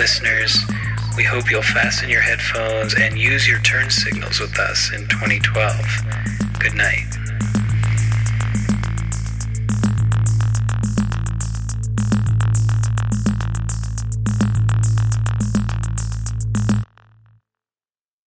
listeners, we hope you'll fasten your headphones and use your turn signals with us in 2012. Good night.